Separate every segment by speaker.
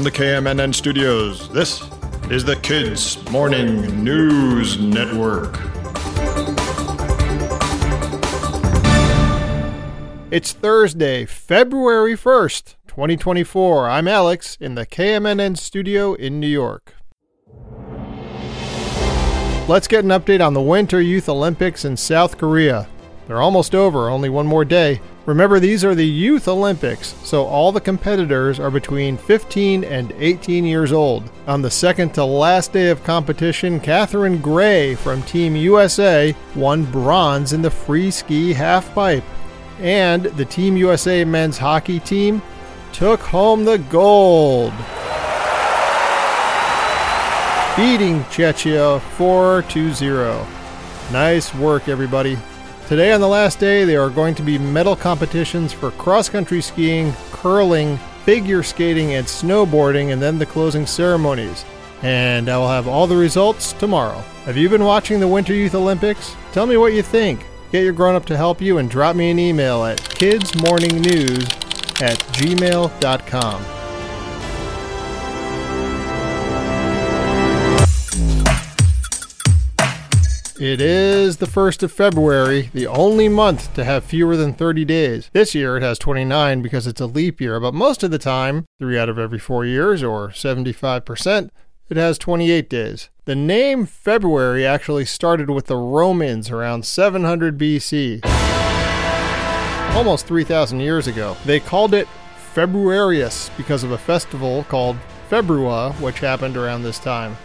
Speaker 1: From the KMNN studios, this is the Kids Morning News Network.
Speaker 2: It's Thursday, February 1st, 2024. I'm Alex in the KMNN studio in New York. Let's get an update on the Winter Youth Olympics in South Korea. They're almost over, only one more day. Remember, these are the Youth Olympics, so all the competitors are between 15 and 18 years old. On the second to last day of competition, Catherine Gray from Team USA won bronze in the free ski halfpipe. And the Team USA men's hockey team took home the gold beating Czechia 4 2 0. Nice work, everybody. Today, on the last day, there are going to be medal competitions for cross country skiing, curling, figure skating, and snowboarding, and then the closing ceremonies. And I will have all the results tomorrow. Have you been watching the Winter Youth Olympics? Tell me what you think. Get your grown up to help you and drop me an email at kidsmorningnews at gmail.com. It is the 1st of February, the only month to have fewer than 30 days. This year it has 29 because it's a leap year, but most of the time, 3 out of every 4 years, or 75%, it has 28 days. The name February actually started with the Romans around 700 BC, almost 3,000 years ago. They called it Februarius because of a festival called Februa, which happened around this time.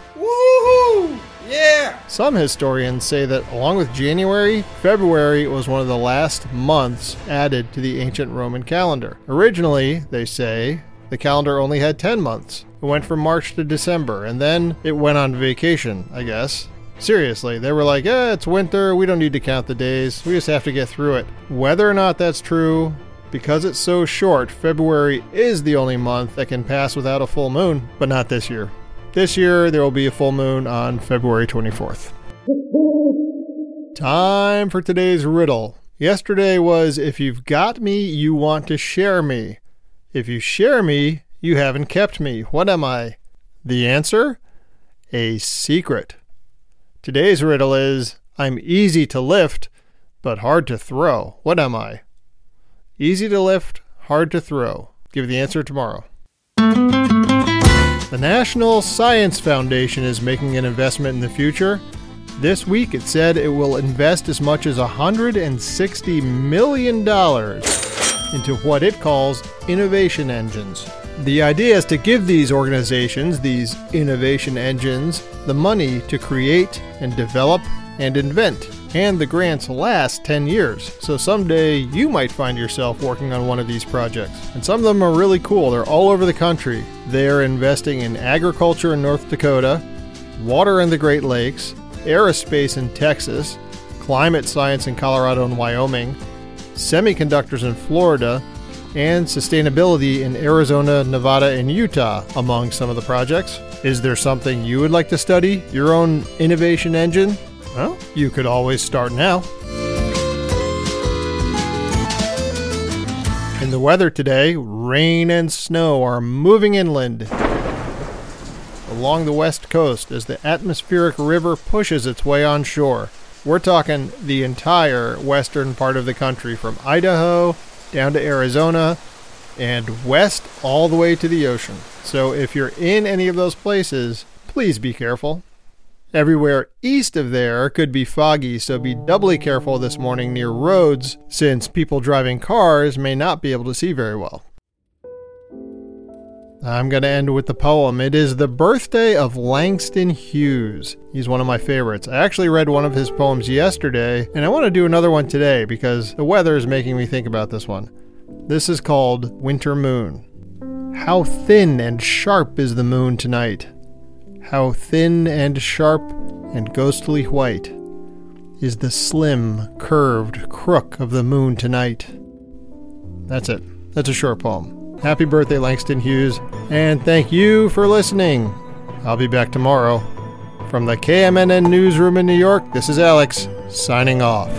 Speaker 3: Yeah!
Speaker 2: Some historians say that along with January, February was one of the last months added to the ancient Roman calendar. Originally, they say, the calendar only had 10 months. It went from March to December, and then it went on vacation, I guess. Seriously, they were like, eh, it's winter, we don't need to count the days, we just have to get through it. Whether or not that's true, because it's so short, February is the only month that can pass without a full moon, but not this year. This year, there will be a full moon on February 24th. Time for today's riddle. Yesterday was If you've got me, you want to share me. If you share me, you haven't kept me. What am I? The answer? A secret. Today's riddle is I'm easy to lift, but hard to throw. What am I? Easy to lift, hard to throw. Give the answer tomorrow. The National Science Foundation is making an investment in the future. This week it said it will invest as much as $160 million into what it calls innovation engines. The idea is to give these organizations, these innovation engines, the money to create and develop and invent and the grants last 10 years. So someday you might find yourself working on one of these projects. And some of them are really cool. They're all over the country. They're investing in agriculture in North Dakota, water in the Great Lakes, aerospace in Texas, climate science in Colorado and Wyoming, semiconductors in Florida, and sustainability in Arizona, Nevada, and Utah, among some of the projects. Is there something you would like to study? Your own innovation engine? Well, you could always start now. In the weather today, rain and snow are moving inland along the west coast as the atmospheric river pushes its way on shore. We're talking the entire western part of the country from Idaho down to Arizona and west all the way to the ocean. So if you're in any of those places, please be careful. Everywhere east of there could be foggy, so be doubly careful this morning near roads, since people driving cars may not be able to see very well. I'm going to end with the poem. It is the birthday of Langston Hughes. He's one of my favorites. I actually read one of his poems yesterday, and I want to do another one today because the weather is making me think about this one. This is called Winter Moon. How thin and sharp is the moon tonight? How thin and sharp and ghostly white is the slim, curved crook of the moon tonight. That's it. That's a short poem. Happy birthday, Langston Hughes, and thank you for listening. I'll be back tomorrow. From the KMNN Newsroom in New York, this is Alex, signing off.